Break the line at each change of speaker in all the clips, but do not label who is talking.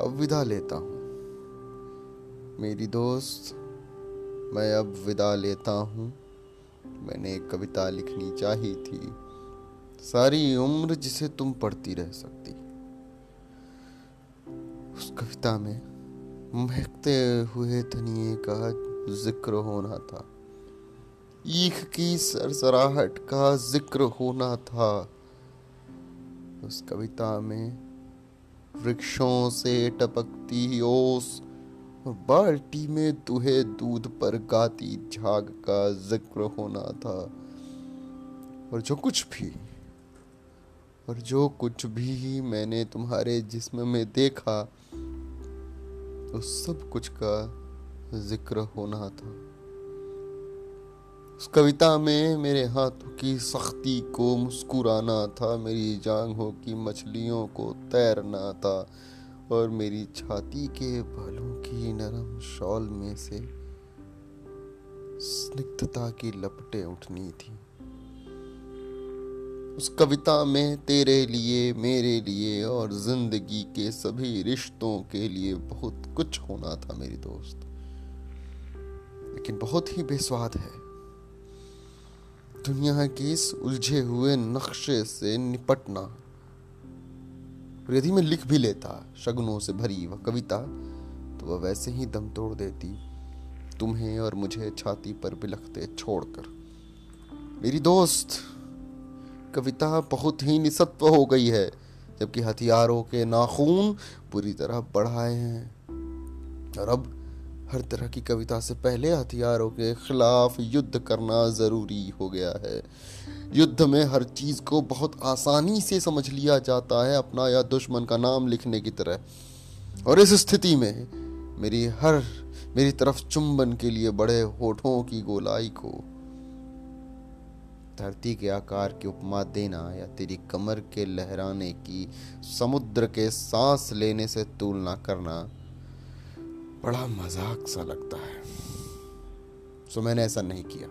अब विदा लेता हूँ। मेरी दोस्त, मैं अब विदा लेता हूँ। मैंने एक कविता लिखनी चाही थी। सारी उम्र जिसे तुम पढ़ती रह सकती। उस कविता में महकते हुए धनिए का ज़िक्र होना था। ईख की सरसराहट का ज़िक्र होना था। उस कविता में वृक्षों से टपकती ओस, और बाल्टी में दुहे दूध पर गाती झाग का ज़िक्र होना था। और जो कुछ भी, और जो कुछ भी मैंने तुम्हारे जिस्म में देखा, उस सब कुछ का ज़िक्र होना था। उस कविता में मेरे हाथों की सख्ती को मुस्कुराना था, मेरी जांघों की मछलियों को तैरना था और मेरी छाती के बालों की नरम शॉल में से स्निग्धता की लपटें उठनी थी। उस कविता में तेरे लिए, मेरे लिए और ज़िंदगी के सभी रिश्तों के लिए बहुत कुछ होना था, मेरी दोस्त। लेकिन बहुत ही बेस्वाद है। दुनिया के इस उलझे हुए नक्शे से निपटना। यदि मैं लिख भी लेता, शगुनों से भरी वह कविता तो वह वैसे ही दम तोड़ देती, तुम्हें और मुझे छाती पर बिलखते छोड़कर। मेरी दोस्त, कविता बहुत ही निसत्व हो गई है, जबकि हथियारों के नाखून पूरी तरह बढ़ाए हैं। और अब हर तरह की कविता से पहले हथियारों के खिलाफ युद्ध करना ज़रूरी हो गया है। युद्ध में हर चीज़ को बहुत आसानी से समझ लिया जाता है अपना या दुश्मन का नाम लिखने की तरह। और इस स्थिति में मेरी हर, मेरी तरफ़ चुंबन के लिए बड़े होठों की गोलाई को धरती के आकार की उपमा देना या तेरी कमर के लहराने की समुद्र के सांस लेने से तुलना करना बड़ा मज़ाक सा लगता है। सो मैंने ऐसा नहीं किया।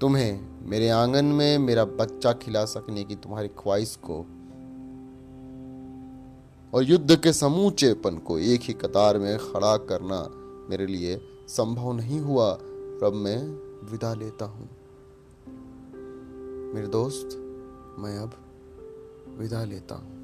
तुम्हें मेरे आँगन में मेरा बच्चा खिला सकने की तुम्हारी ख्वाहिश को और युद्ध के समूचेपन को एक ही कतार में खड़ा करना मेरे लिए संभव नहीं हुआ अब मैं विदा लेता हूँ। मेरे दोस्त, मैं अब विदा लेता हूँ।